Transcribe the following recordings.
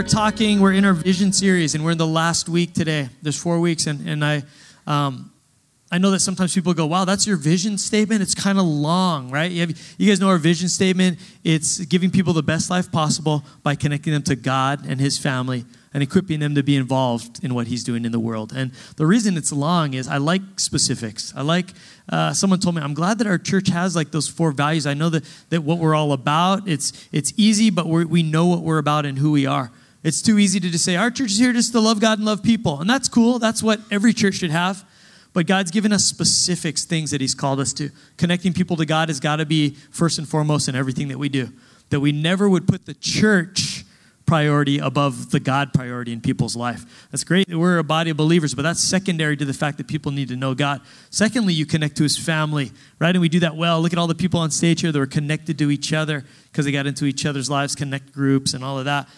are talking, we're in our vision series, and we're in the last week today. There's four weeks, and, and I, um, I know that sometimes people go, wow, that's your vision statement? It's kind of long, right? You, have, you, guys know our vision statement. It's giving people the best life possible by connecting them to God and His family and equipping them to be involved in what He's doing in the world. And the reason it's long is I like specifics. I like, uh, someone told me, I'm glad that our church has like those four values. I know that, that what we're all about, it's, it's easy, but we we know what we're about and who we are. It's too easy to just say, our church is here just to love God and love people. And that's cool. That's what every church should have. But God's given us specifics, things that He's called us to. Connecting people to God has got to be first and foremost in everything that we do. That we never would put the church priority above the God priority in people's life. That's great that we're a body of believers, but that's secondary to the fact that people need to know God. Secondly, you connect to His family, right? And we do that well. Look at all the people on stage here that are connected to each other because they got into each other's lives, connect groups, and all of that.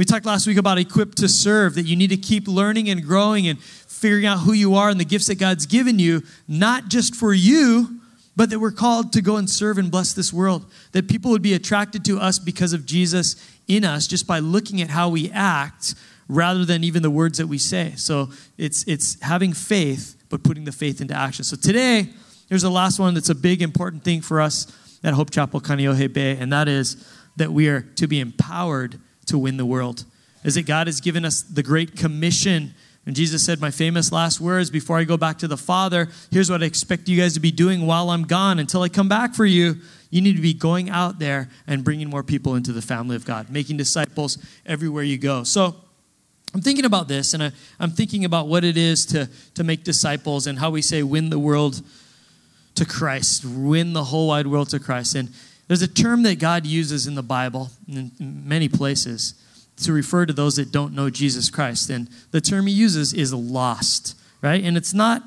We talked last week about equipped to serve, that you need to keep learning and growing and figuring out who you are and the gifts that God's given you, not just for you, but that we're called to go and serve and bless this world. That people would be attracted to us because of Jesus in us just by looking at how we act rather than even the words that we say. So it's, it's having faith, but putting the faith into action. So today, there's the last one that's a big, important thing for us at Hope Chapel Kaneohe Bay, and that is that we are to be empowered to win the world. Is that God has given us the Great Commission and Jesus said, My famous last words before I go back to the Father, here's what I expect you guys to be doing while I'm gone until I come back for you. You need to be going out there and bringing more people into the family of God, making disciples everywhere you go. So, I'm thinking about this, and I, am thinking about what it is to, to make disciples and how we say win the world to Christ, win the whole wide world to Christ. And there's a term that God uses in the Bible in many places to refer to those that don't know Jesus Christ. And the term he uses is lost, right? And it's not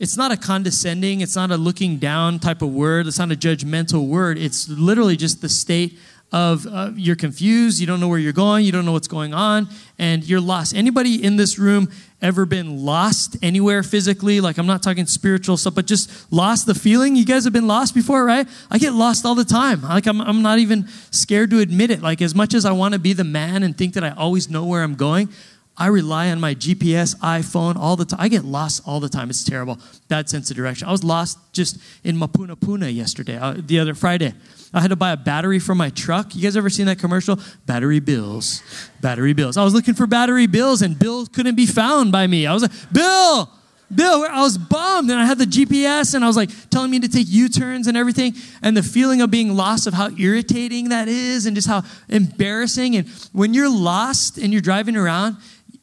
it's not a condescending, it's not a looking down type of word, it's not a judgmental word. It's literally just the state of uh, you're confused, you don't know where you're going, you don't know what's going on, and you're lost. Anybody in this room ever been lost anywhere physically? Like, I'm not talking spiritual stuff, but just lost the feeling? You guys have been lost before, right? I get lost all the time. Like, I'm, I'm not even scared to admit it. Like, as much as I want to be the man and think that I always know where I'm going, I rely on my GPS, iPhone all the time. I get lost all the time. It's terrible. Bad sense of direction. I was lost just in Mapunapuna yesterday, uh, the other Friday. I had to buy a battery for my truck. You guys ever seen that commercial? Battery Bill's. Battery Bill's. I was looking for Battery Bill's and bills couldn't be found by me. I was like, Bill, Bill, I was bummed. And I had the GPS and I was like telling me to take U turns and everything. And the feeling of being lost, of how irritating that is and just how embarrassing. And when you're lost and you're driving around,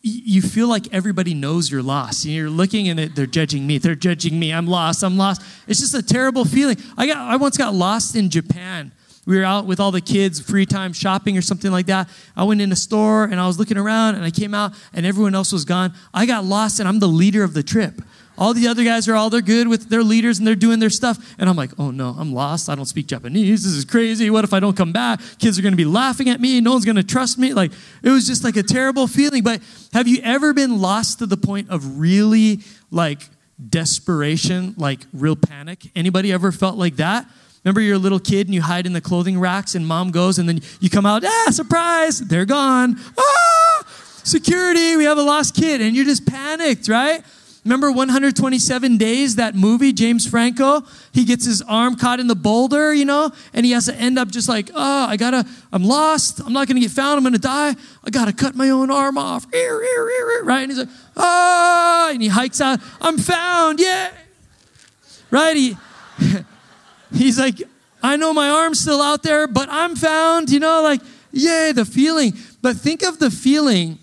you feel like everybody knows you're lost. You're looking and they're judging me. They're judging me. I'm lost. I'm lost. It's just a terrible feeling. I got I once got lost in Japan. We were out with all the kids, free time shopping or something like that. I went in a store and I was looking around and I came out and everyone else was gone. I got lost and I'm the leader of the trip. All the other guys are all they're good with their leaders and they're doing their stuff. And I'm like, oh no, I'm lost. I don't speak Japanese. This is crazy. What if I don't come back? Kids are going to be laughing at me. No one's going to trust me. Like, it was just like a terrible feeling. But have you ever been lost to the point of really like desperation, like real panic? Anybody ever felt like that? Remember you're a little kid and you hide in the clothing racks and mom goes and then you come out, ah, surprise, they're gone. Ah, security, we have a lost kid. And you're just panicked, right? Remember 127 Days, that movie, James Franco? He gets his arm caught in the boulder, you know, and he has to end up just like, oh, I gotta, I'm lost. I'm not gonna get found. I'm gonna die. I gotta cut my own arm off. Right? And he's like, oh, and he hikes out. I'm found. Yeah. Right? He, he's like, I know my arm's still out there, but I'm found, you know, like, yay, the feeling. But think of the feeling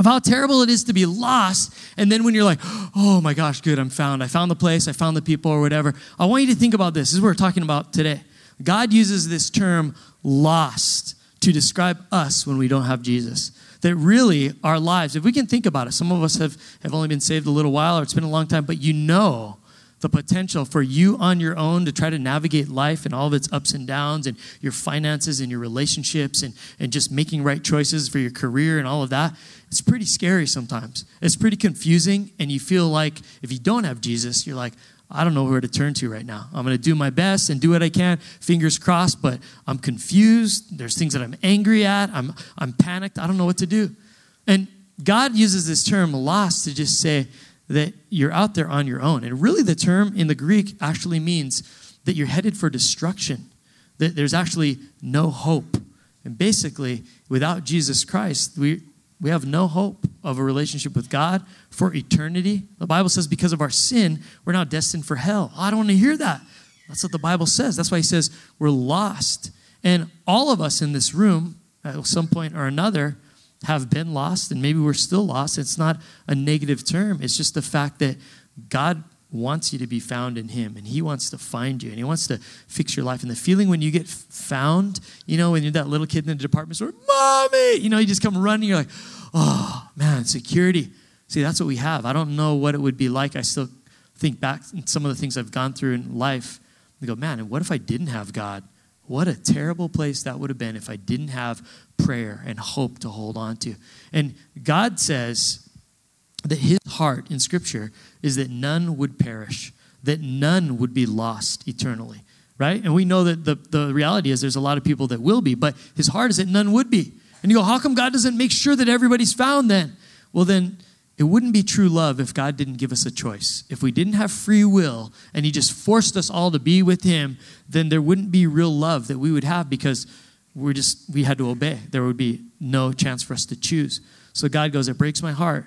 of how terrible it is to be lost. And then when you're like, oh my gosh, good, I'm found. I found the place, I found the people, or whatever. I want you to think about this. This is what we're talking about today. God uses this term lost to describe us when we don't have Jesus. That really our lives, if we can think about it, some of us have, have only been saved a little while or it's been a long time, but you know the potential for you on your own to try to navigate life and all of its ups and downs and your finances and your relationships and, and just making right choices for your career and all of that, it's pretty scary sometimes. It's pretty confusing, and you feel like if you don't have Jesus, you're like, I don't know where to turn to right now. I'm going to do my best and do what I can, fingers crossed, but I'm confused. There's things that I'm angry at. I'm, I'm panicked. I don't know what to do. And God uses this term lost to just say that you're out there on your own. And really, the term in the Greek actually means that you're headed for destruction, that there's actually no hope. And basically, without Jesus Christ, we, we have no hope of a relationship with God for eternity. The Bible says because of our sin, we're now destined for hell. I don't want to hear that. That's what the Bible says. That's why he says we're lost. And all of us in this room, at some point or another, have been lost, and maybe we're still lost. It's not a negative term, it's just the fact that God wants you to be found in Him, and He wants to find you, and He wants to fix your life. And the feeling when you get found, you know, when you're that little kid in the department store, Mommy, you know, you just come running, you're like, oh, man, security. See, that's what we have. I don't know what it would be like. I still think back some of the things I've gone through in life. I go, man, and what if I didn't have God? What a terrible place that would have been if I didn't have prayer and hope to hold on to. And God says that his heart in Scripture is that none would perish, that none would be lost eternally, right? And we know that the, the reality is there's a lot of people that will be, but his heart is that none would be. And you go, how come God doesn't make sure that everybody's found then? Well, then it wouldn't be true love if God didn't give us a choice. If we didn't have free will and He just forced us all to be with Him, then there wouldn't be real love that we would have because we're just we had to obey. There would be no chance for us to choose. So God goes, It breaks my heart,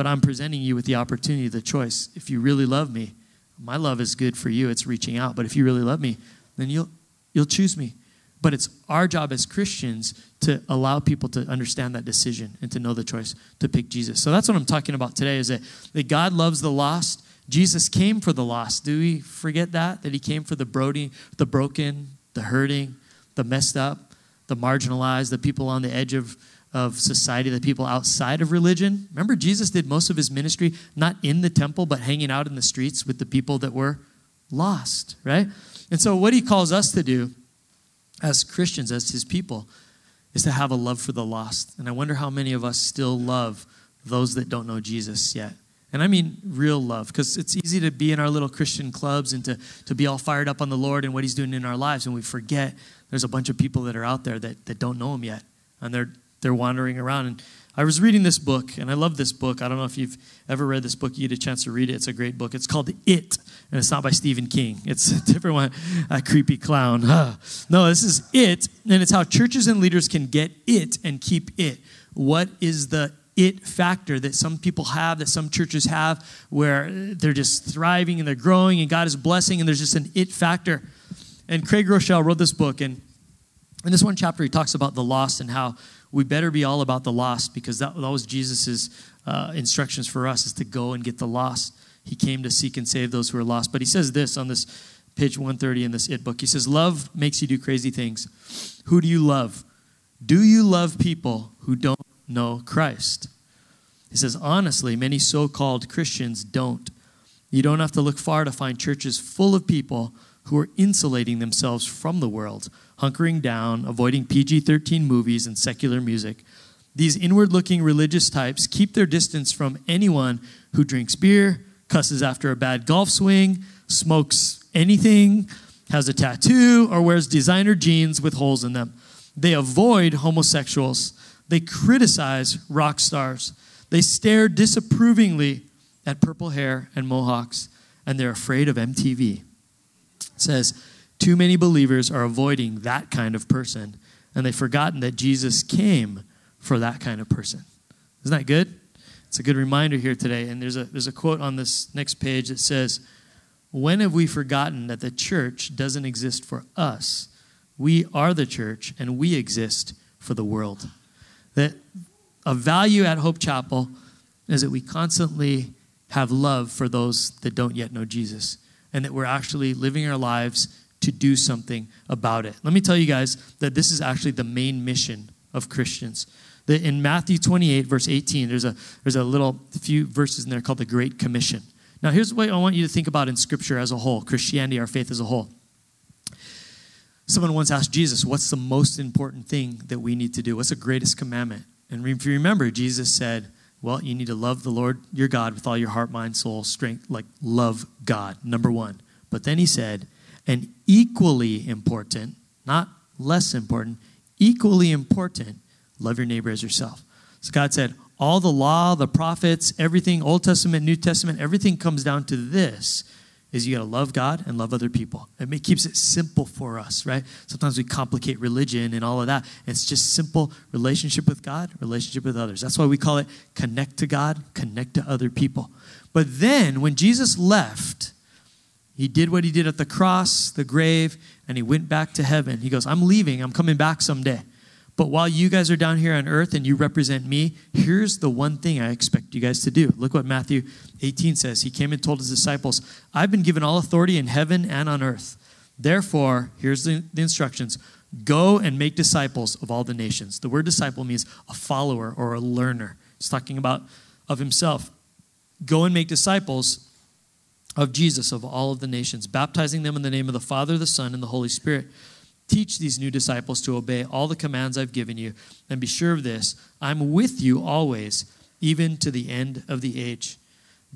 but I'm presenting you with the opportunity, the choice. If you really love me, my love is good for you. It's reaching out. But if you really love me, then you'll you'll choose me. But it's our job as Christians to allow people to understand that decision and to know the choice to pick Jesus. So that's what I'm talking about today is that, that God loves the lost. Jesus came for the lost. Do we forget that? That he came for the brody, the broken, the hurting, the messed up, the marginalized, the people on the edge of, of society, the people outside of religion. Remember, Jesus did most of his ministry not in the temple, but hanging out in the streets with the people that were lost, right? And so, what he calls us to do as Christians, as his people, is to have a love for the lost. And I wonder how many of us still love those that don't know Jesus yet. And I mean real love, because it's easy to be in our little Christian clubs and to, to be all fired up on the Lord and what He's doing in our lives, and we forget there's a bunch of people that are out there that, that don't know Him yet. And they're, they're wandering around. And I was reading this book, and I love this book. I don't know if you've ever read this book. You get a chance to read it. It's a great book. It's called It, and it's not by Stephen King. It's a different one, a creepy clown. No, this is It, and it's how churches and leaders can get it and keep it. What is the it factor that some people have, that some churches have, where they're just thriving and they're growing and God is blessing, and there's just an it factor. And Craig Groeschel wrote this book, and in this one chapter, he talks about the lost and how we better be all about the lost because that, that was Jesus' uh, instructions for us is to go and get the lost. He came to seek and save those who are lost. But he says this on this page 130 in this it book. He says, Love makes you do crazy things. Who do you love? Do you love people who don't know Christ? He says, honestly, many so called Christians don't. You don't have to look far to find churches full of people who are insulating themselves from the world, hunkering down, avoiding PG 13 movies and secular music. These inward looking religious types keep their distance from anyone who drinks beer, cusses after a bad golf swing, smokes anything, has a tattoo, or wears designer jeans with holes in them. They avoid homosexuals. They criticize rock stars. They stare disapprovingly at purple hair and mohawks, and they're afraid of MTV. Says, too many believers are avoiding that kind of person, and they've forgotten that Jesus came for that kind of person. Isn't that good? It's a good reminder here today. And there's a, there's a quote on this next page that says, When have we forgotten that the church doesn't exist for us? We are the church, and we exist for the world. That a value at Hope Chapel is that we constantly have love for those that don't yet know Jesus, and that we're actually living our lives to do something about it. Let me tell you guys that this is actually the main mission of Christians. That in Matthew 28, verse 18, there's a, there's a little few verses in there called the Great Commission. Now, here's what I want you to think about in Scripture as a whole Christianity, our faith as a whole. Someone once asked Jesus, What's the most important thing that we need to do? What's the greatest commandment? And if you remember, Jesus said, Well, you need to love the Lord your God with all your heart, mind, soul, strength, like love God, number one. But then he said, and equally important, not less important, equally important, love your neighbor as yourself. So God said, all the law, the prophets, everything, Old Testament, New Testament, everything comes down to this is you got to love God and love other people. And it keeps it simple for us, right? Sometimes we complicate religion and all of that. It's just simple relationship with God, relationship with others. That's why we call it connect to God, connect to other people. But then when Jesus left, he did what he did at the cross, the grave, and he went back to heaven. He goes, I'm leaving, I'm coming back someday. But while you guys are down here on earth and you represent me, here's the one thing I expect you guys to do. Look what Matthew 18 says. He came and told his disciples, I've been given all authority in heaven and on earth. Therefore, here's the, the instructions go and make disciples of all the nations. The word disciple means a follower or a learner. He's talking about of himself. Go and make disciples of Jesus of all of the nations, baptizing them in the name of the Father, the Son, and the Holy Spirit Teach these new disciples to obey all the commands I've given you, and be sure of this I'm with you always, even to the end of the age.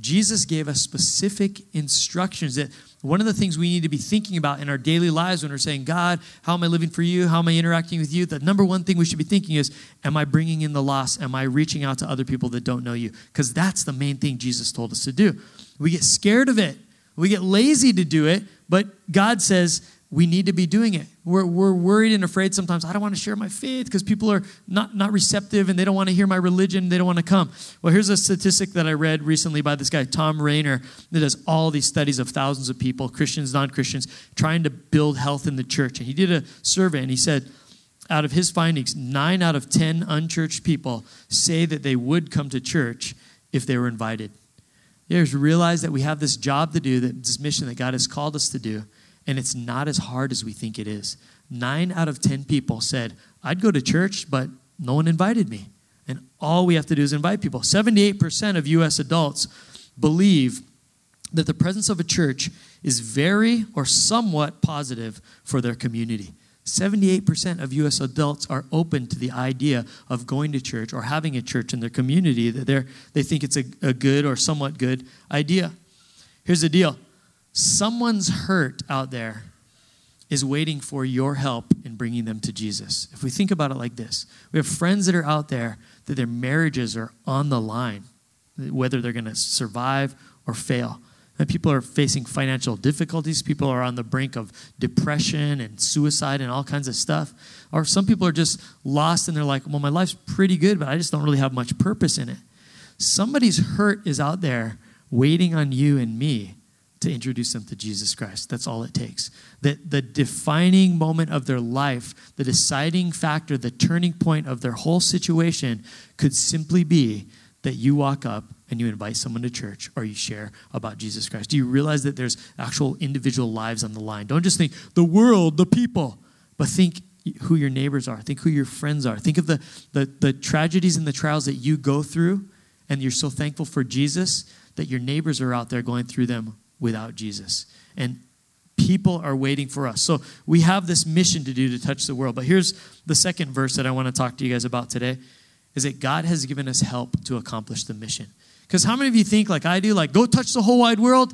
Jesus gave us specific instructions that one of the things we need to be thinking about in our daily lives when we're saying, God, how am I living for you? How am I interacting with you? The number one thing we should be thinking is, Am I bringing in the lost? Am I reaching out to other people that don't know you? Because that's the main thing Jesus told us to do. We get scared of it, we get lazy to do it, but God says, we need to be doing it. We're, we're worried and afraid sometimes. I don't want to share my faith because people are not, not receptive and they don't want to hear my religion. They don't want to come. Well, here's a statistic that I read recently by this guy, Thom Rainer, that does all these studies of thousands of people, Christians, non Christians, trying to build health in the church. And he did a survey and he said, out of his findings, nine out of 10 unchurched people say that they would come to church if they were invited. Guys realize that we have this job to do, that this mission that God has called us to do and it's not as hard as we think it is. Nine out of 10 people said, I'd go to church, but no one invited me. And all we have to do is invite people. 78% of U.S. adults believe that the presence of a church is very or somewhat positive for their community. 78% of U.S. adults are open to the idea of going to church or having a church in their community that they they think it's a, a good or somewhat good idea. Here's the deal someone's hurt out there is waiting for your help in bringing them to Jesus. If we think about it like this, we have friends that are out there that their marriages are on the line, whether they're going to survive or fail. And people are facing financial difficulties. People are on the brink of depression and suicide and all kinds of stuff. Or some people are just lost and they're like, well, my life's pretty good, but I just don't really have much purpose in it. Somebody's hurt is out there waiting on you and me to introduce them to Jesus Christ. That's all it takes. That the defining moment of their life, the deciding factor, the turning point of their whole situation could simply be that you walk up and you invite someone to church or you share about Jesus Christ. Do you realize that there's actual individual lives on the line? Don't just think the world, the people, but think who your neighbors are. Think who your friends are. Think of the, the, the tragedies and the trials that you go through, and you're so thankful for Jesus that your neighbors are out there going through them without Jesus. And people are waiting for us. So we have this mission to do to touch the world. But here's the second verse that I want to talk to you guys about today is that God has given us help to accomplish the mission. Because how many of you think like I do, like go touch the whole wide world?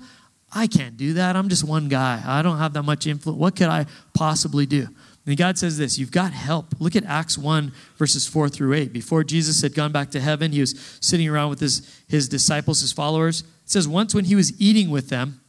I can't do that. I'm just one guy. I don't have that much influence. What could I possibly do? And God says this you've got help. Look at Acts 1, verses 4 through 8. Before Jesus had gone back to heaven, he was sitting around with his, his disciples, his followers. It says, Once when he was eating with them,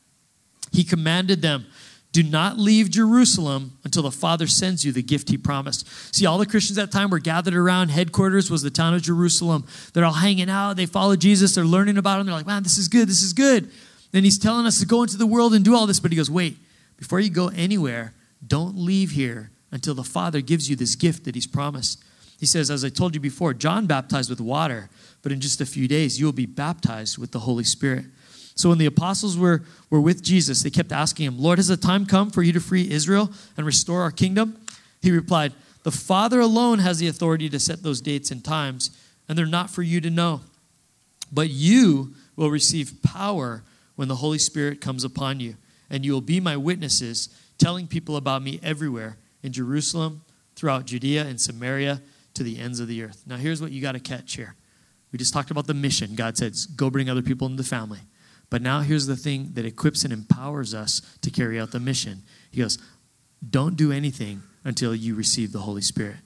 he commanded them, Do not leave Jerusalem until the Father sends you the gift he promised. See, all the Christians at that time were gathered around. Headquarters was the town of Jerusalem. They're all hanging out. They follow Jesus. They're learning about him. They're like, Man, this is good. This is good. Then he's telling us to go into the world and do all this. But he goes, Wait, before you go anywhere, don't leave here until the Father gives you this gift that He's promised. He says, As I told you before, John baptized with water, but in just a few days you will be baptized with the Holy Spirit. So when the apostles were, were with Jesus, they kept asking him, Lord, has the time come for you to free Israel and restore our kingdom? He replied, The Father alone has the authority to set those dates and times, and they're not for you to know. But you will receive power when the Holy Spirit comes upon you, and you will be my witnesses, telling people about me everywhere in Jerusalem, throughout Judea and Samaria, to the ends of the earth. Now, here's what you got to catch here We just talked about the mission. God says, go bring other people into the family. But now here's the thing that equips and empowers us to carry out the mission. He goes, don't do anything until you receive the Holy Spirit.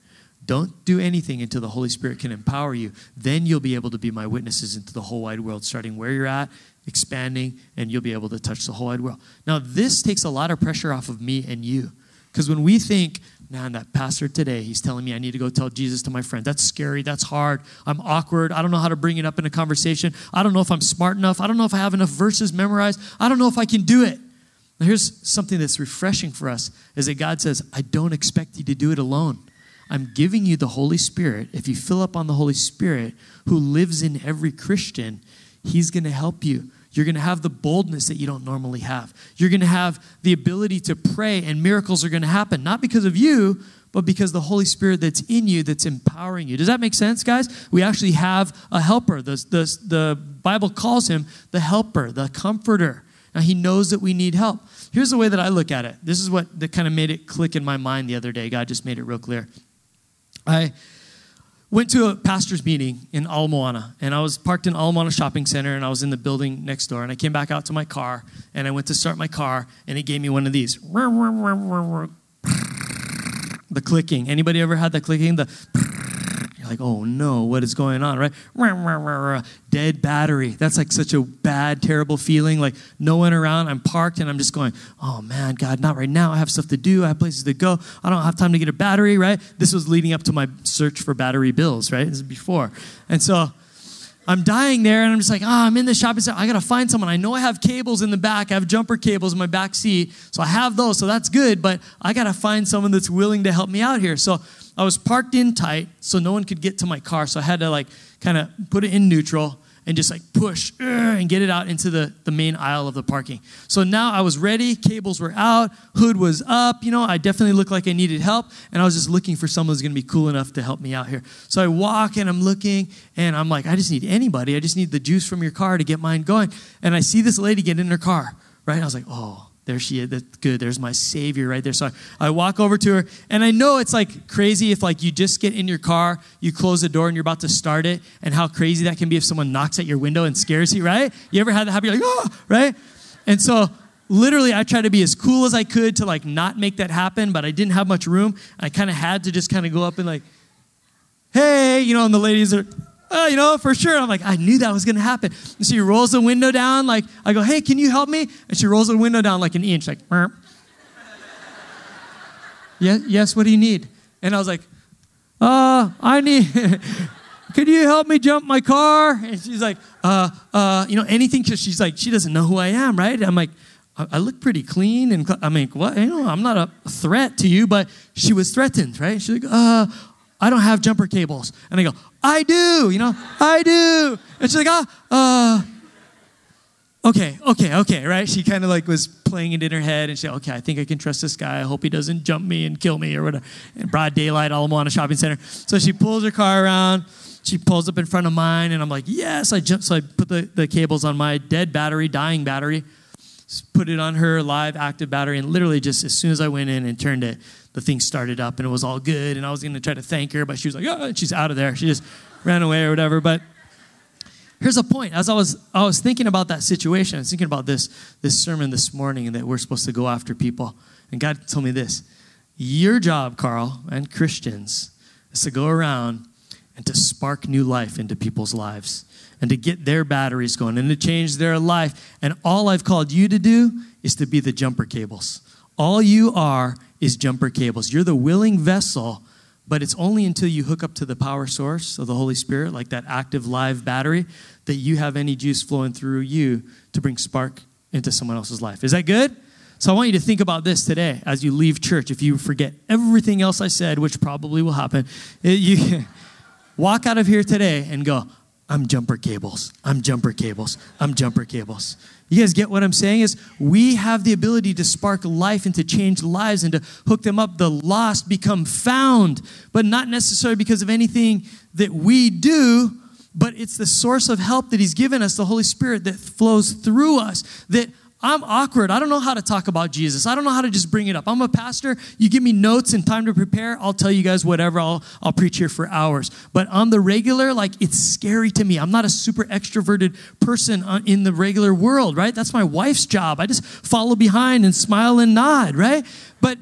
Don't do anything until the Holy Spirit can empower you. Then you'll be able to be my witnesses into the whole wide world, starting where you're at, expanding, and you'll be able to touch the whole wide world. Now, this takes a lot of pressure off of me and you. Because when we think, man, that pastor today, he's telling me I need to go tell Jesus to my friend. That's scary. That's hard. I'm awkward. I don't know how to bring it up in a conversation. I don't know if I'm smart enough. I don't know if I have enough verses memorized. I don't know if I can do it. Now, here's something that's refreshing for us is that God says, I don't expect you to do it alone. I'm giving you the Holy Spirit. If you fill up on the Holy Spirit who lives in every Christian, He's going to help you. You're going to have the boldness that you don't normally have. You're going to have the ability to pray, and miracles are going to happen, not because of you, but because the Holy Spirit that's in you that's empowering you. Does that make sense, guys? We actually have a helper. The, the, the Bible calls him the helper, the comforter. Now, he knows that we need help. Here's the way that I look at it. This is what that kind of made it click in my mind the other day. God just made it real clear. I went to a pastor's meeting in Ala Moana, and I was parked in Ala Moana Shopping Center, and I was in the building next door, and I came back out to my car, and I went to start my car, and it gave me one of these. The clicking. Anybody ever had that clicking? The you're like, oh no, what is going on, right? Dead battery. That's like such a bad, terrible feeling. Like no one around. I'm parked and I'm just going, oh man, God, not right now. I have stuff to do. I have places to go. I don't have time to get a battery, right? This was leading up to my search for Battery Bill's, right? This is before. And so I'm dying there, and I'm just like, ah, oh, I'm in the shopping center. I gotta find someone. I know I have cables in the back. I have jumper cables in my back seat, so I have those, so that's good. But I gotta find someone that's willing to help me out here. So I was parked in tight so no one could get to my car. So I had to like kind of put it in neutral and just like push uh, and get it out into the, the main aisle of the parking. So now I was ready, cables were out, hood was up, you know, I definitely looked like I needed help, and I was just looking for someone who's gonna be cool enough to help me out here. So I walk and I'm looking, and I'm like, I just need anybody, I just need the juice from your car to get mine going. And I see this lady get in her car, right? I was like, oh, there she is. That's good. There's my savior right there. So I, I, walk over to her, and I know it's like crazy if like you just get in your car, you close the door, and you're about to start it, and how crazy that can be if someone knocks at your window and scares you, right? You ever had that happen? You're like, oh, right? And so literally I tried to be as cool as I could to like not make that happen, but I didn't have much room. I kind of had to just kind of go up and like, hey, you know, and the ladies are uh, you know, for sure. I'm like, I knew that was going to happen. And she rolls the window down. Like, I go, hey, can you help me? And she rolls the window down like an inch, like, yes, yes, what do you need? And I was like, uh, I need, could you help me jump my car? And she's like, uh, uh, you know, anything, because she's like, she doesn't know who I am, right? I'm like, I, I look pretty clean. And I mean, what? You know, I'm not a threat to you, but she was threatened, right? She's like, uh, I don't have jumper cables. And I go, I do, you know, I do. And she's like, ah, uh, okay, okay, okay, right? She kind of like was playing it in her head and she okay, I think I can trust this guy. I hope he doesn't jump me and kill me or whatever. In broad daylight, all Ala Moana shopping center. So she pulls her car around. She pulls up in front of mine and I'm like, yes, I jump. So I put the, the cables on my dead battery, dying battery, put it on her live active battery, and literally just as soon as I went in and turned it, the thing started up and it was all good. And I was going to try to thank her, but she was like, oh, she's out of there. She just ran away or whatever. But here's a point. As I was, I was thinking about that situation, I was thinking about this, this sermon this morning that we're supposed to go after people. And God told me this Your job, Carl, and Christians, is to go around and to spark new life into people's lives and to get their batteries going and to change their life. And all I've called you to do is to be the jumper cables. All you are is jumper cables. You're the willing vessel, but it's only until you hook up to the power source of the Holy Spirit, like that active live battery, that you have any juice flowing through you to bring spark into someone else's life. Is that good? So I want you to think about this today as you leave church. If you forget everything else I said, which probably will happen, you walk out of here today and go, I'm jumper cables. I'm jumper cables. I'm jumper cables. You guys get what I'm saying? Is we have the ability to spark life and to change lives and to hook them up. The lost become found, but not necessarily because of anything that we do, but it's the source of help that He's given us, the Holy Spirit that flows through us. That I'm awkward. I don't know how to talk about Jesus. I don't know how to just bring it up. I'm a pastor. You give me notes and time to prepare, I'll tell you guys whatever. I'll, I'll preach here for hours. But on the regular, like, it's scary to me. I'm not a super extroverted person uh, in the regular world, right? That's my wife's job. I just follow behind and smile and nod, right? But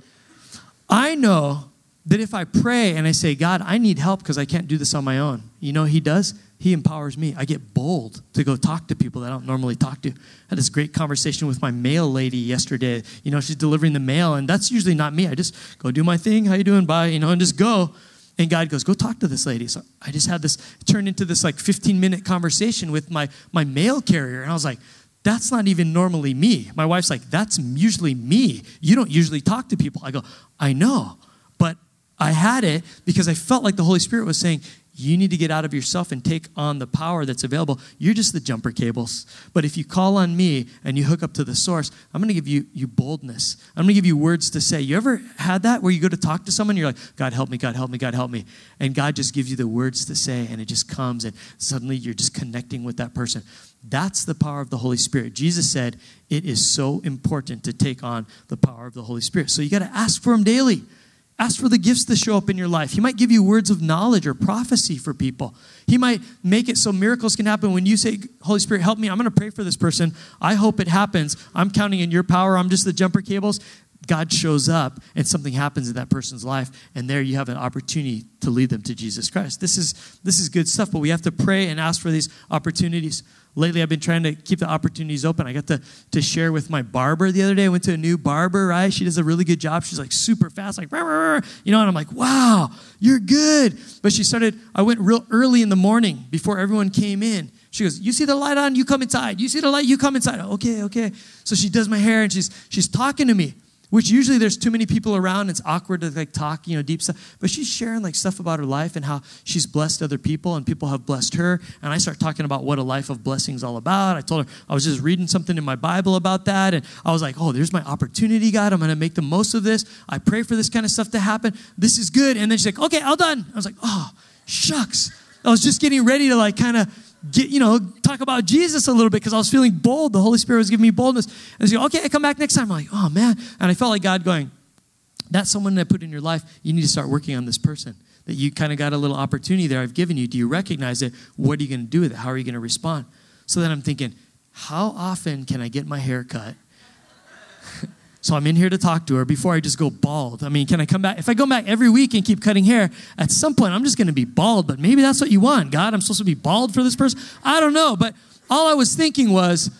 I know that if I pray and I say, God, I need help because I can't do this on my own, you know He does? He empowers me. I get bold to go talk to people that I don't normally talk to. I had this great conversation with my mail lady yesterday. You know, she's delivering the mail, and that's usually not me. I just go do my thing. How you doing? Bye. You know, and just go. And God goes, go talk to this lady. So I just had this turn into this like 15 minute conversation with my my mail carrier, and I was like, that's not even normally me. My wife's like, that's usually me. You don't usually talk to people. I go, I know, but I had it because I felt like the Holy Spirit was saying, you need to get out of yourself and take on the power that's available. You're just the jumper cables. But if you call on me and you hook up to the source, I'm going to give you, you boldness. I'm going to give you words to say. You ever had that where you go to talk to someone, you're like, God help me, God help me, God help me. And God just gives you the words to say, and it just comes, and suddenly you're just connecting with that person. That's the power of the Holy Spirit. Jesus said it is so important to take on the power of the Holy Spirit. So you got to ask for Him daily. Ask for the gifts to show up in your life. He might give you words of knowledge or prophecy for people. He might make it so miracles can happen when you say, Holy Spirit, help me. I'm going to pray for this person. I hope it happens. I'm counting in your power. I'm just the jumper cables. God shows up and something happens in that person's life, and there you have an opportunity to lead them to Jesus Christ. This is, this is good stuff, but we have to pray and ask for these opportunities lately I've been trying to keep the opportunities open. I got to, to share with my barber the other day. I went to a new barber, right? She does a really good job. She's like super fast, like, rah, rah, rah. you know, and I'm like, wow, you're good. But she started, I went real early in the morning before everyone came in. She goes, You see the light on, you come inside. You see the light, you come inside. Okay, okay. So she does my hair and she's she's talking to me which usually there's too many people around. It's awkward to like talk, you know, deep stuff. But she's sharing like stuff about her life and how she's blessed other people and people have blessed her. And I start talking about what a life of blessing is all about. I told her I was just reading something in my Bible about that. And I was like, oh, there's my opportunity, God. I'm going to make the most of this. I pray for this kind of stuff to happen. This is good. And then she's like, okay, all done. I was like, oh, shucks. I was just getting ready to like kind of get, you know, talk about Jesus a little bit because I was feeling bold. The Holy Spirit was giving me boldness. And so, okay, I come back next time. I'm like, oh man. And I felt like God going, that's someone that I put in your life. You need to start working on this person. That you kind of got a little opportunity there I've given you. Do you recognize it? What are you going to do with it? How are you going to respond? So then I'm thinking, how often can I get my hair cut so I'm in here to talk to her before I just go bald. I mean, can I come back? If I go back every week and keep cutting hair, at some point I'm just going to be bald, but maybe that's what you want. God, I'm supposed to be bald for this person? I don't know. But all I was thinking was,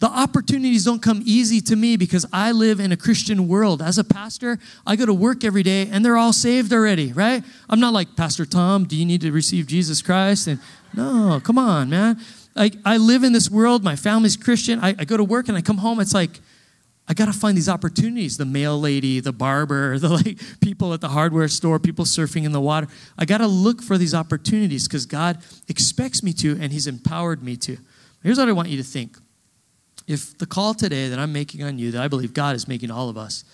the opportunities don't come easy to me because I live in a Christian world. As a pastor, I go to work every day and they're all saved already, right? I'm not like, Pastor Tom, do you need to receive Jesus Christ? And no, come on, man. Like, I live in this world, my family's Christian. I, I go to work and I come home, it's like, I got to find these opportunities the mail lady, the barber, the like, people at the hardware store, people surfing in the water. I got to look for these opportunities because God expects me to and He's empowered me to. Here's what I want you to think. If the call today that I'm making on you, that I believe God is making all of us,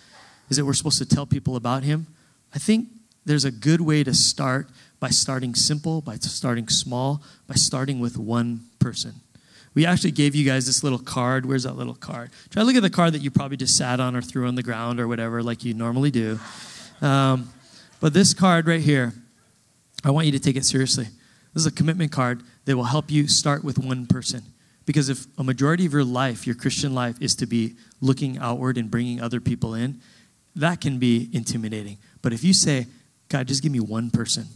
is that we're supposed to tell people about Him, I think there's a good way to start by starting simple, by starting small, by starting with one person we actually gave you guys this little card. Where's that little card? Try to look at the card that you probably just sat on or threw on the ground or whatever, like you normally do. Um, but this card right here, I want you to take it seriously. This is a commitment card that will help you start with one person. Because if a majority of your life, your Christian life, is to be looking outward and bringing other people in, that can be intimidating. But if you say, God, just give me one person,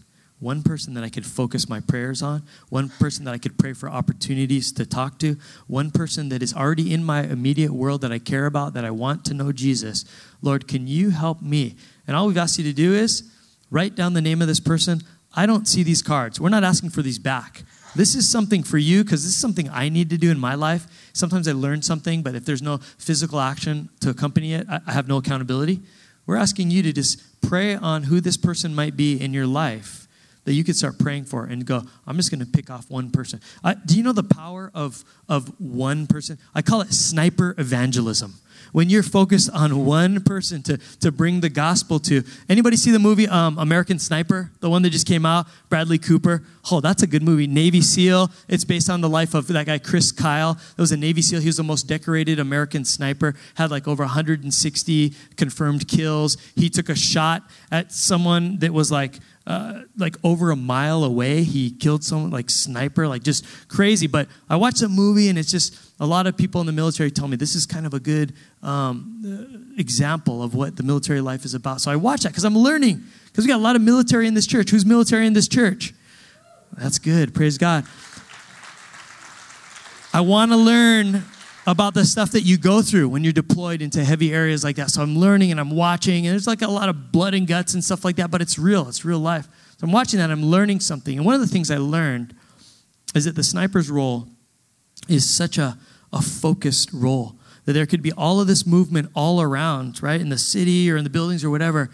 one person that I could focus my prayers on, one person that I could pray for opportunities to talk to, one person that is already in my immediate world that I care about, that I want to know Jesus. Lord, can you help me? And all we've asked you to do is write down the name of this person. I don't see these cards. We're not asking for these back. This is something for you because this is something I need to do in my life. Sometimes I learn something, but if there's no physical action to accompany it, I have no accountability. We're asking you to just pray on who this person might be in your life that you could start praying for and go, I'm just going to pick off one person. Do you know the power of, of one person? I call it sniper evangelism when you're focused on one person to, to bring the gospel to. Anybody see the movie um, American Sniper, the one that just came out? Bradley Cooper. Oh, that's a good movie. Navy SEAL. It's based on the life of that guy Chris Kyle. That was a Navy SEAL. He was the most decorated American sniper. Had like over 160 confirmed kills. He took a shot at someone that was like uh, like over a mile away. He killed someone like sniper, like just crazy. But I watched the movie and it's just a lot of people in the military tell me this is kind of a good um, uh, example of what the military life is about. So I watch that because I'm learning. Because we got a lot of military in this church. Who's military in this church? That's good. Praise God. I want to learn about the stuff that you go through when you're deployed into heavy areas like that. So I'm learning and I'm watching, and there's like a lot of blood and guts and stuff like that, but it's real, it's real life. So I'm watching that, I'm learning something. And one of the things I learned is that the sniper's role is such a, a focused role that there could be all of this movement all around, right, in the city or in the buildings or whatever,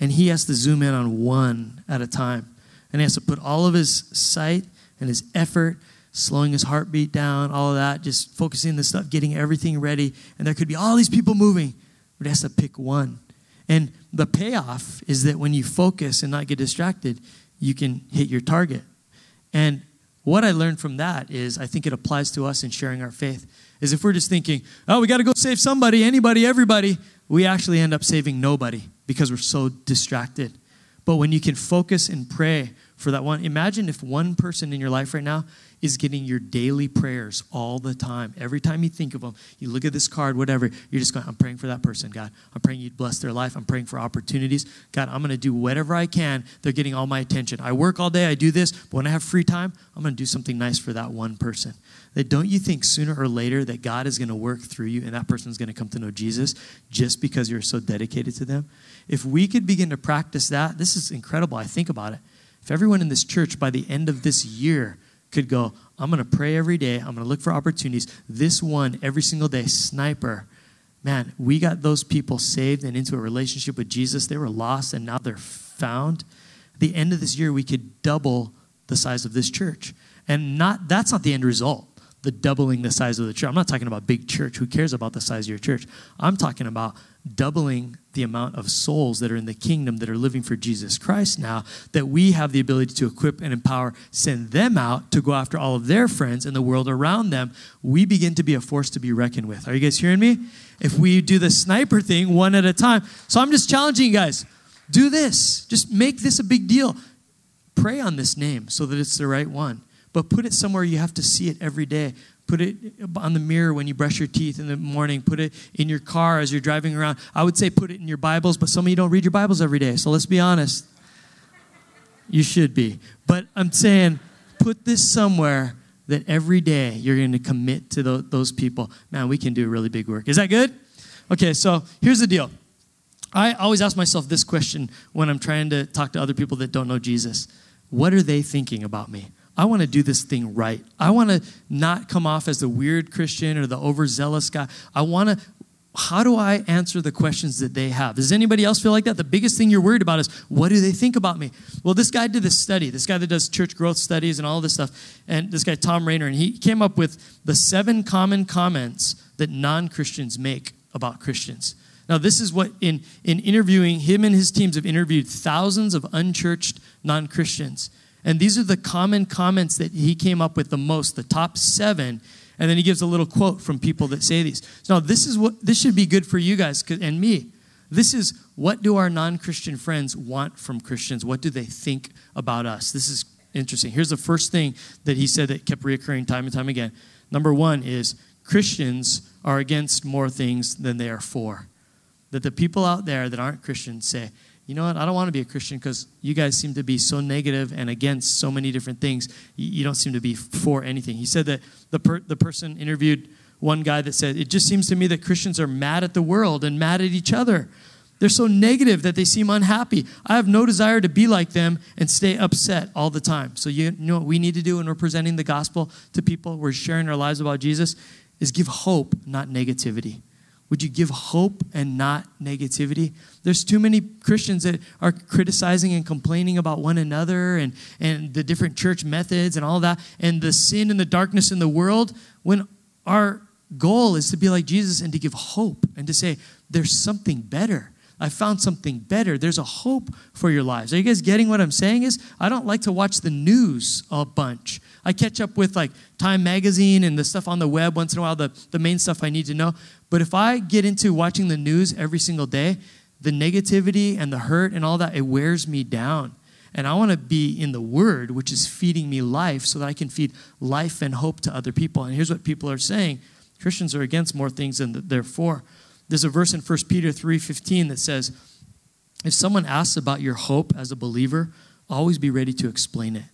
and he has to zoom in on one at a time. And he has to put all of his sight and his effort slowing his heartbeat down, all of that, just focusing the stuff, getting everything ready. And there could be all these people moving, but he has to pick one. And the payoff is that when you focus and not get distracted, you can hit your target. And what I learned from that is I think it applies to us in sharing our faith. Is if we're just thinking, oh, we got to go save somebody, anybody, everybody, we actually end up saving nobody because we're so distracted. But when you can focus and pray for that one, imagine if one person in your life right now is getting your daily prayers all the time. Every time you think of them, you look at this card, whatever, you're just going, I'm praying for that person, God. I'm praying you'd bless their life. I'm praying for opportunities. God, I'm going to do whatever I can. They're getting all my attention. I work all day, I do this, but when I have free time, I'm going to do something nice for that one person. That don't you think sooner or later that God is going to work through you and that person's going to come to know Jesus just because you're so dedicated to them? If we could begin to practice that, this is incredible. I think about it. If everyone in this church by the end of this year could go, I'm going to pray every day. I'm going to look for opportunities. This one, every single day, sniper. Man, we got those people saved and into a relationship with Jesus. They were lost and now they're found. At the end of this year, we could double the size of this church. And not that's not the end result the doubling the size of the church. I'm not talking about big church. Who cares about the size of your church? I'm talking about doubling the amount of souls that are in the kingdom that are living for Jesus Christ now, that we have the ability to equip and empower, send them out to go after all of their friends and the world around them. We begin to be a force to be reckoned with. Are you guys hearing me? If we do the sniper thing one at a time. So I'm just challenging you guys do this. Just make this a big deal. Pray on this name so that it's the right one but put it somewhere you have to see it every day. Put it on the mirror when you brush your teeth in the morning. Put it in your car as you're driving around. I would say put it in your Bibles, but some of you don't read your Bibles every day. So let's be honest. You should be. But I'm saying put this somewhere that every day you're going to commit to those people. Man, we can do really big work. Is that good? Okay, so here's the deal. I always ask myself this question when I'm trying to talk to other people that don't know Jesus What are they thinking about me? I want to do this thing right. I want to not come off as the weird Christian or the overzealous guy. I want to, how do I answer the questions that they have? Does anybody else feel like that? The biggest thing you're worried about is, what do they think about me? Well, this guy did this study, this guy that does church growth studies and all this stuff, and this guy, Thom Rainer, and he came up with the seven common comments that non Christians make about Christians. Now, this is what, in, in interviewing, him and his teams have interviewed thousands of unchurched non Christians. And these are the common comments that he came up with the most, the top seven. And then he gives a little quote from people that say these. Now, this is what this should be good for you guys and me. This is what do our non-Christian friends want from Christians? What do they think about us? This is interesting. Here's the first thing that he said that kept reoccurring time and time again. Number one is Christians are against more things than they are for. That the people out there that aren't Christians say, you know what, I don't want to be a Christian because you guys seem to be so negative and against so many different things. You don't seem to be for anything. He said that the, per- the person interviewed one guy that said, It just seems to me that Christians are mad at the world and mad at each other. They're so negative that they seem unhappy. I have no desire to be like them and stay upset all the time. So, you know what we need to do when we're presenting the gospel to people, we're sharing our lives about Jesus, is give hope, not negativity. Would you give hope and not negativity? There's too many Christians that are criticizing and complaining about one another and, and the different church methods and all that, and the sin and the darkness in the world, when our goal is to be like Jesus and to give hope and to say, there's something better. I found something better. There's a hope for your lives. Are you guys getting what I'm saying? Is I don't like to watch the news a bunch. I catch up with like Time Magazine and the stuff on the web once in a while, the, the main stuff I need to know. But if I get into watching the news every single day, the negativity and the hurt and all that, it wears me down. And I want to be in the Word, which is feeding me life so that I can feed life and hope to other people. And here's what people are saying Christians are against more things than they're for. There's a verse in 1 Peter 3.15 that says, if someone asks about your hope as a believer, always be ready to explain it.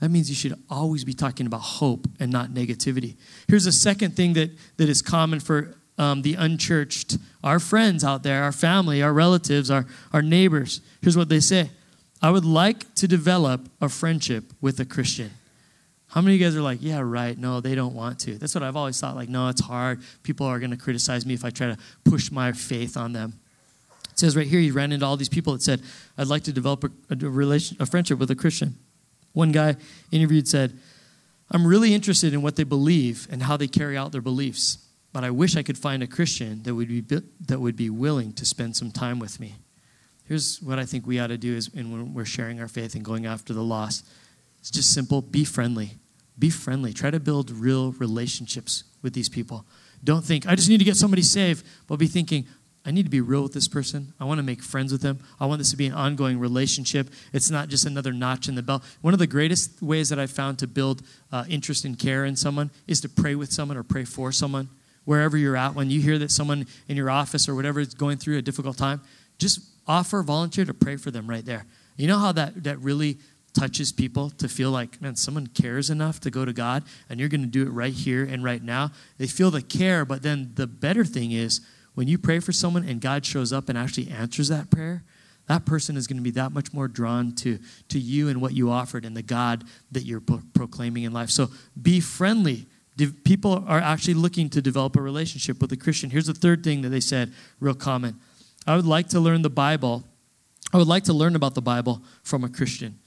That means you should always be talking about hope and not negativity. Here's a second thing that, that is common for um, the unchurched, our friends out there, our family, our relatives, our, our neighbors. Here's what they say I would like to develop a friendship with a Christian. How many of you guys are like, yeah, right, no, they don't want to? That's what I've always thought. Like, no, it's hard. People are going to criticize me if I try to push my faith on them. It says right here, he ran into all these people that said, I'd like to develop a, a, relation, a friendship with a Christian. One guy interviewed said, I'm really interested in what they believe and how they carry out their beliefs, but I wish I could find a Christian that would be, that would be willing to spend some time with me. Here's what I think we ought to do is when we're sharing our faith and going after the lost. It's just simple be friendly. Be friendly. Try to build real relationships with these people. Don't think, I just need to get somebody saved, but be thinking, I need to be real with this person. I want to make friends with them. I want this to be an ongoing relationship. It's not just another notch in the belt. One of the greatest ways that I've found to build uh, interest and care in someone is to pray with someone or pray for someone. Wherever you're at, when you hear that someone in your office or whatever is going through a difficult time, just offer, volunteer to pray for them right there. You know how that, that really touches people to feel like, man, someone cares enough to go to God and you're going to do it right here and right now? They feel the care, but then the better thing is, when you pray for someone and God shows up and actually answers that prayer, that person is going to be that much more drawn to, to you and what you offered and the God that you're pro- proclaiming in life. So be friendly. People are actually looking to develop a relationship with a Christian. Here's the third thing that they said, real common. I would like to learn the Bible. I would like to learn about the Bible from a Christian.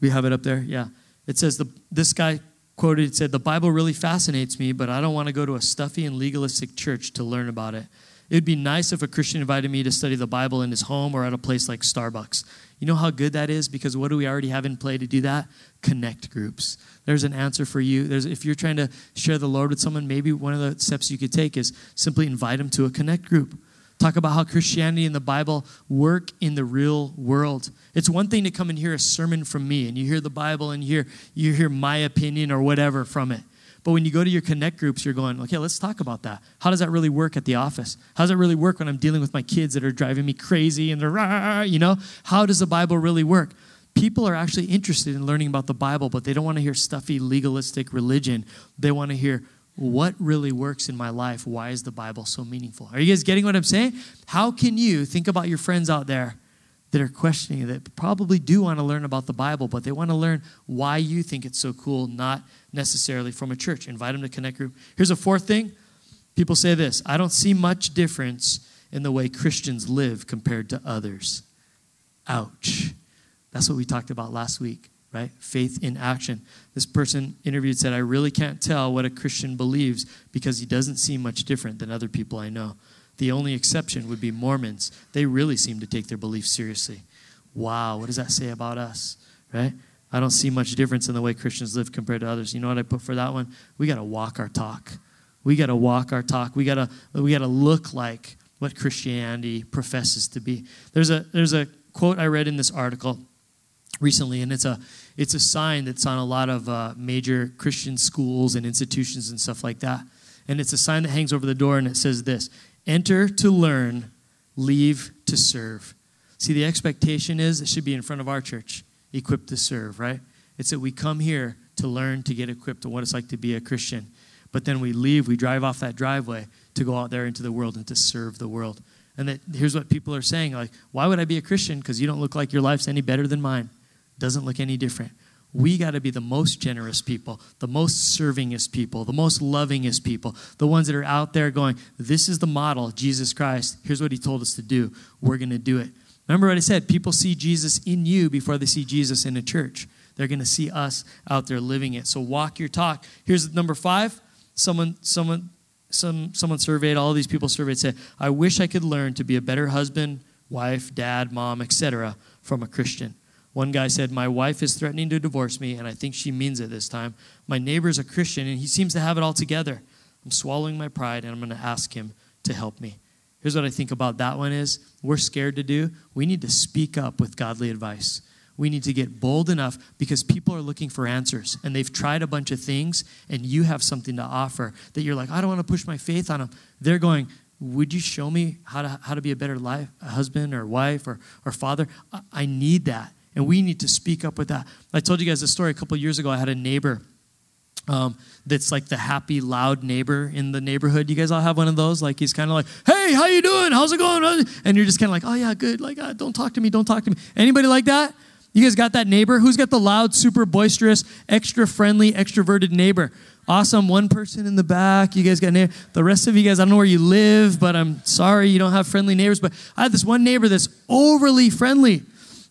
We have it up there? Yeah. It says the, this guy quoted said, The Bible really fascinates me, but I don't want to go to a stuffy and legalistic church to learn about it. It would be nice if a Christian invited me to study the Bible in his home or at a place like Starbucks. You know how good that is? Because what do we already have in play to do that? Connect groups. There's an answer for you. There's, if you're trying to share the Lord with someone, maybe one of the steps you could take is simply invite them to a connect group. Talk about how Christianity and the Bible work in the real world. It's one thing to come and hear a sermon from me and you hear the Bible and you hear, you hear my opinion or whatever from it. But when you go to your connect groups, you're going, okay, let's talk about that. How does that really work at the office? How does it really work when I'm dealing with my kids that are driving me crazy and they're, rah, you know? How does the Bible really work? People are actually interested in learning about the Bible, but they don't want to hear stuffy, legalistic religion. They want to hear what really works in my life? Why is the Bible so meaningful? Are you guys getting what I'm saying? How can you think about your friends out there that are questioning that probably do want to learn about the Bible, but they want to learn why you think it's so cool, not necessarily from a church? Invite them to Connect Group. Here's a fourth thing people say this I don't see much difference in the way Christians live compared to others. Ouch. That's what we talked about last week right? Faith in action. This person interviewed said, I really can't tell what a Christian believes because he doesn't seem much different than other people I know. The only exception would be Mormons. They really seem to take their beliefs seriously. Wow, what does that say about us, right? I don't see much difference in the way Christians live compared to others. You know what I put for that one? We got to walk our talk. We got to walk our talk. We got to we got to look like what Christianity professes to be. There's a there's a quote I read in this article recently, and it's a it's a sign that's on a lot of uh, major Christian schools and institutions and stuff like that. And it's a sign that hangs over the door, and it says this: "Enter to learn, leave to serve." See, the expectation is it should be in front of our church, equipped to serve. Right? It's that we come here to learn to get equipped to what it's like to be a Christian, but then we leave, we drive off that driveway to go out there into the world and to serve the world. And that here's what people are saying like, why would I be a Christian? Because you don't look like your life's any better than mine doesn't look any different. We got to be the most generous people, the most servingest people, the most lovingest people, the ones that are out there going, This is the model, Jesus Christ. Here's what he told us to do. We're going to do it. Remember what I said? People see Jesus in you before they see Jesus in a church. They're going to see us out there living it. So walk your talk. Here's number five. Someone, someone, some, someone surveyed, all these people surveyed said, I wish I could learn to be a better husband, wife, dad, mom, etc. from a Christian. One guy said, My wife is threatening to divorce me, and I think she means it this time. My neighbor's a Christian, and he seems to have it all together. I'm swallowing my pride, and I'm going to ask him to help me. Here's what I think about that one is we're scared to do. We need to speak up with godly advice. We need to get bold enough because people are looking for answers and they've tried a bunch of things and you have something to offer that you're like, I don't want to push my faith on them. They're going, would you show me how to, how to be a better life, a husband or wife or, or father? I, I need that. And we need to speak up with that. I told you guys a story a couple years ago. I had a neighbor um, that's like the happy, loud neighbor in the neighborhood. You guys all have one of those? Like he's kind of like, "Hey, how you doing? How's it going?" And you're just kind of like, "Oh yeah, good." Like, uh, don't talk to me. Don't talk to me. Anybody like that? You guys got that neighbor? Who's got the loud, super boisterous, extra friendly, extroverted neighbor? Awesome. One person in the back. You guys got neighbor. The rest of you guys, I don't know where you live, but I'm sorry you don't have friendly neighbors. But I have this one neighbor that's overly friendly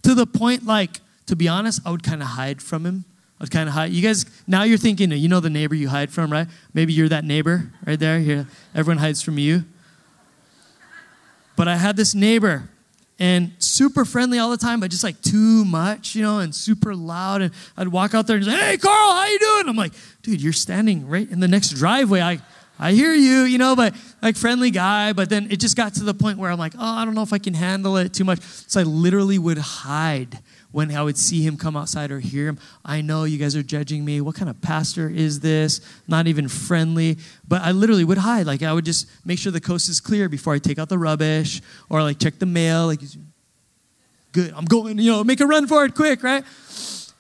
to the point, like, to be honest, I would kind of hide from him. I would kind of hide. You guys, now you're thinking, you know the neighbor you hide from, right? Maybe you're that neighbor right there. Here, everyone hides from you. But I had this neighbor and super friendly all the time, but just like too much, you know, and super loud. And I'd walk out there and say, "Hey, Carl, how you doing?" I'm like, "Dude, you're standing right in the next driveway. I, I hear you, you know, but like friendly guy. But then it just got to the point where I'm like, oh, I don't know if I can handle it too much. So I literally would hide when I would see him come outside or hear him. I know you guys are judging me. What kind of pastor is this? Not even friendly. But I literally would hide. Like I would just make sure the coast is clear before I take out the rubbish or like check the mail. Like, good, I'm going, you know, make a run for it quick, right?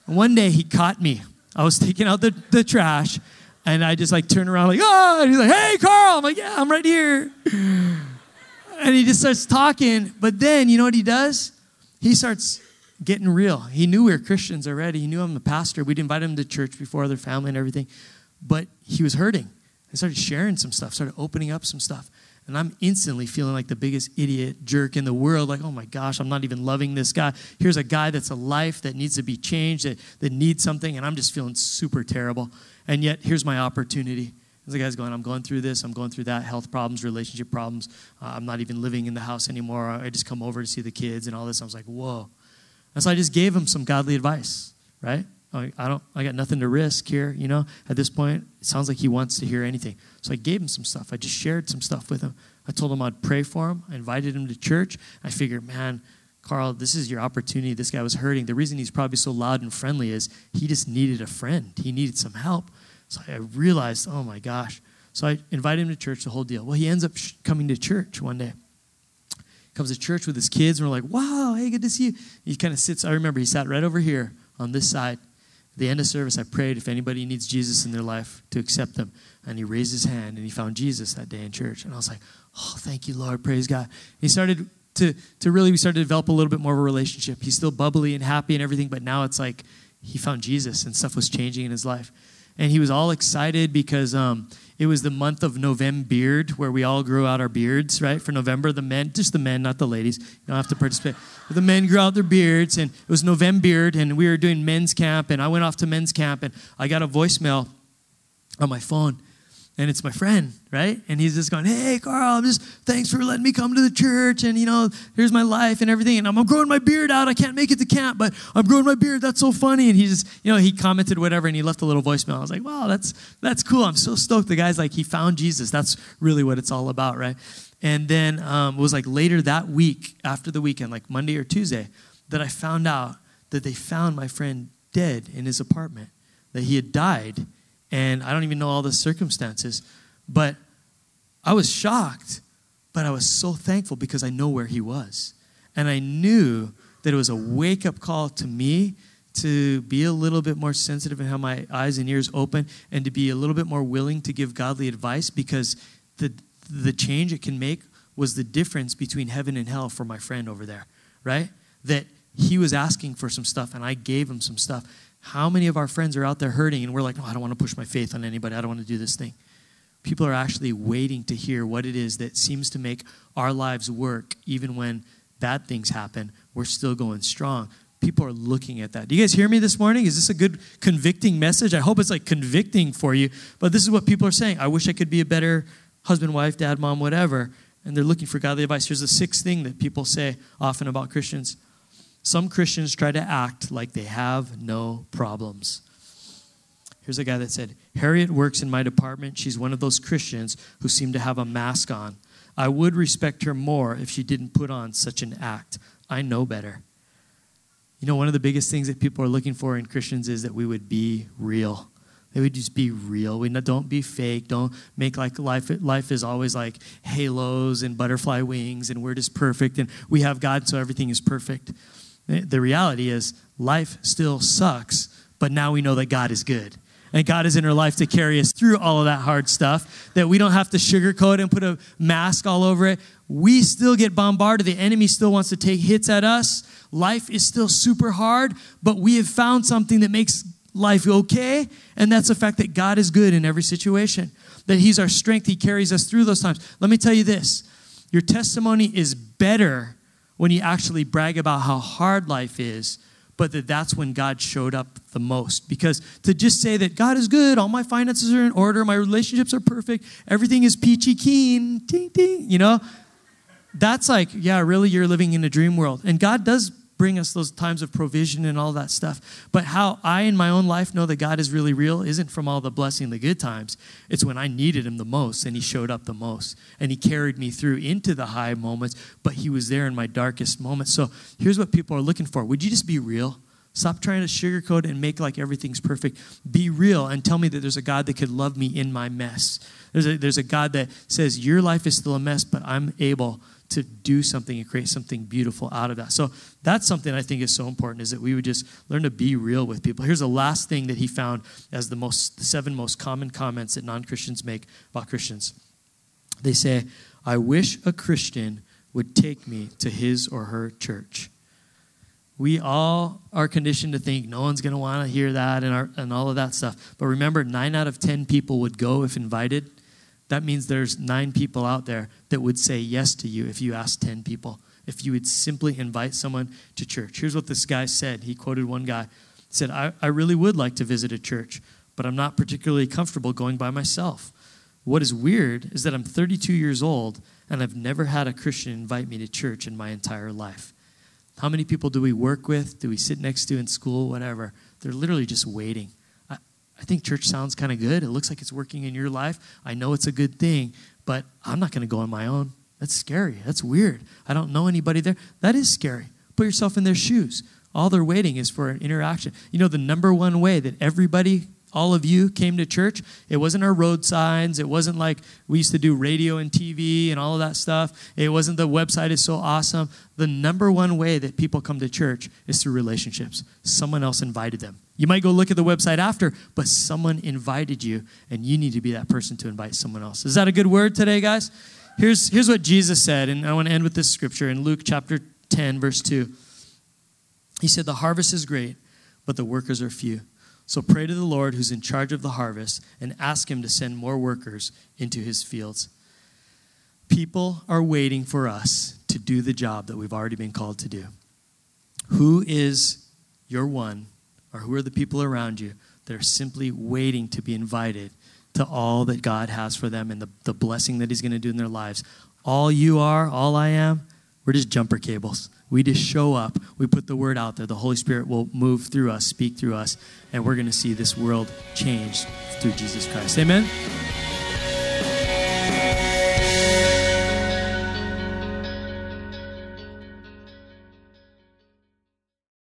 One day he caught me. I was taking out the, the trash and I just like turn around like, oh, and he's like, hey, Carl. I'm like, yeah, I'm right here. And he just starts talking. But then, you know what he does? He starts getting real. He knew we were Christians already. He knew I'm a pastor. We'd invited him to church before, their family and everything. But he was hurting. I started sharing some stuff, started opening up some stuff. And I'm instantly feeling like the biggest idiot jerk in the world. Like, oh my gosh, I'm not even loving this guy. Here's a guy that's a life that needs to be changed, that, that needs something, and I'm just feeling super terrible. And yet, here's my opportunity. As the guy's going, I'm going through this, I'm going through that, health problems, relationship problems. Uh, I'm not even living in the house anymore. I just come over to see the kids and all this. I was like, whoa. And so I just gave him some godly advice, right? I don't, I got nothing to risk here, you know. At this point, it sounds like he wants to hear anything. So I gave him some stuff. I just shared some stuff with him. I told him I'd pray for him. I invited him to church. I figured, man, Carl, this is your opportunity. This guy was hurting. The reason he's probably so loud and friendly is he just needed a friend. He needed some help. So I realized, oh my gosh. So I invited him to church, the whole deal. Well, he ends up coming to church one day comes to church with his kids, and we're like, wow, hey, good to see you. He kind of sits, I remember he sat right over here on this side. At the end of service, I prayed if anybody needs Jesus in their life to accept them. And he raised his hand and he found Jesus that day in church. And I was like, oh, thank you, Lord. Praise God. He started to, to really, we started to develop a little bit more of a relationship. He's still bubbly and happy and everything, but now it's like he found Jesus and stuff was changing in his life. And he was all excited because um, it was the month of November beard, where we all grew out our beards, right? For November, the men, just the men, not the ladies. You don't have to participate. But the men grew out their beards, and it was November beard, and we were doing men's camp, and I went off to men's camp, and I got a voicemail on my phone and it's my friend, right? And he's just going, "Hey, Carl, I'm just thanks for letting me come to the church, and you know, here's my life and everything. And I'm growing my beard out. I can't make it to camp, but I'm growing my beard. That's so funny." And he just, you know, he commented whatever, and he left a little voicemail. I was like, "Wow, that's that's cool. I'm so stoked." The guy's like, he found Jesus. That's really what it's all about, right? And then um, it was like later that week, after the weekend, like Monday or Tuesday, that I found out that they found my friend dead in his apartment, that he had died and I don't even know all the circumstances. But I was shocked, but I was so thankful because I know where he was. And I knew that it was a wake up call to me to be a little bit more sensitive and have my eyes and ears open and to be a little bit more willing to give godly advice because the, the change it can make was the difference between heaven and hell for my friend over there, right? That he was asking for some stuff and I gave him some stuff How many of our friends are out there hurting and we're like, no, I don't want to push my faith on anybody. I don't want to do this thing. People are actually waiting to hear what it is that seems to make our lives work, even when bad things happen. We're still going strong. People are looking at that. Do you guys hear me this morning? Is this a good convicting message? I hope it's like convicting for you. But this is what people are saying. I wish I could be a better husband, wife, dad, mom, whatever. And they're looking for godly advice. Here's the sixth thing that people say often about Christians some Christians try to act like they have no problems. Here's a guy that said, Harriet works in my department. She's one of those Christians who seem to have a mask on. I would respect her more if she didn't put on such an act. I know better. You know, one of the biggest things that people are looking for in Christians is that we would be real. They would just be real. We don't be fake. Don't make like life. Life is always like halos and butterfly wings, and we're just perfect, and we have God, so everything is perfect. The reality is, life still sucks, but now we know that God is good. And God is in our life to carry us through all of that hard stuff, that we don't have to sugarcoat and put a mask all over it. We still get bombarded. The enemy still wants to take hits at us. Life is still super hard, but we have found something that makes life okay, and that's the fact that God is good in every situation, that He's our strength. He carries us through those times. Let me tell you this your testimony is better when you actually brag about how hard life is, but that that's when God showed up the most. Because to just say that God is good, all my finances are in order, my relationships are perfect, everything is peachy keen, ding ding, you know, that's like, yeah, really, you're living in a dream world. And God does bring us those times of provision and all that stuff. But how I in my own life know that God is really real isn't from all the blessing, the good times. It's when I needed Him the most and He showed up the most. And He carried me through into the high moments, but He was there in my darkest moments. So here's what people are looking for Would you just be real? Stop trying to sugarcoat and make like everything's perfect. Be real and tell me that there's a God that could love me in my mess. There's a, there's a God that says, Your life is still a mess, but I'm able to do something and create something beautiful out of that. So that's something I think is so important is that we would just learn to be real with people. Here's the last thing that he found as the most the seven most common comments that non-Christians make about Christians. They say, "I wish a Christian would take me to his or her church." We all are conditioned to think no one's going to want to hear that and, our, and all of that stuff. But remember, nine out of 10 people would go if invited that means there's nine people out there that would say yes to you if you asked 10 people. If you would simply invite someone to church. Here's what this guy said. He quoted one guy. Said, I, I really would like to visit a church, but I'm not particularly comfortable going by myself. What is weird is that I'm 32 years old and I've never had a Christian invite me to church in my entire life. How many people do we work with? Do we sit next to in school? Whatever. They're literally just waiting. I think church sounds kind of good. It looks like it's working in your life. I know it's a good thing, but I'm not going to go on my own. That's scary. That's weird. I don't know anybody there. That is scary. Put yourself in their shoes. All they're waiting is for an interaction. You know, the number one way that everybody all of you came to church, it wasn't our road signs. It wasn't like we used to do radio and TV and all of that stuff. It wasn't the website is so awesome. The number one way that people come to church is through relationships. Someone else invited them. You might go look at the website after, but someone invited you, and you need to be that person to invite someone else. Is that a good word today, guys? Here's, here's what Jesus said, and I want to end with this scripture in Luke chapter 10, verse 2. He said, The harvest is great, but the workers are few. So pray to the Lord who's in charge of the harvest and ask him to send more workers into his fields. People are waiting for us to do the job that we've already been called to do. Who is your one, or who are the people around you that are simply waiting to be invited to all that God has for them and the, the blessing that He's going to do in their lives? All you are, all I am, we're just jumper cables. We just show up, we put the word out there. The Holy Spirit will move through us, speak through us, and we're going to see this world changed through Jesus Christ. Amen.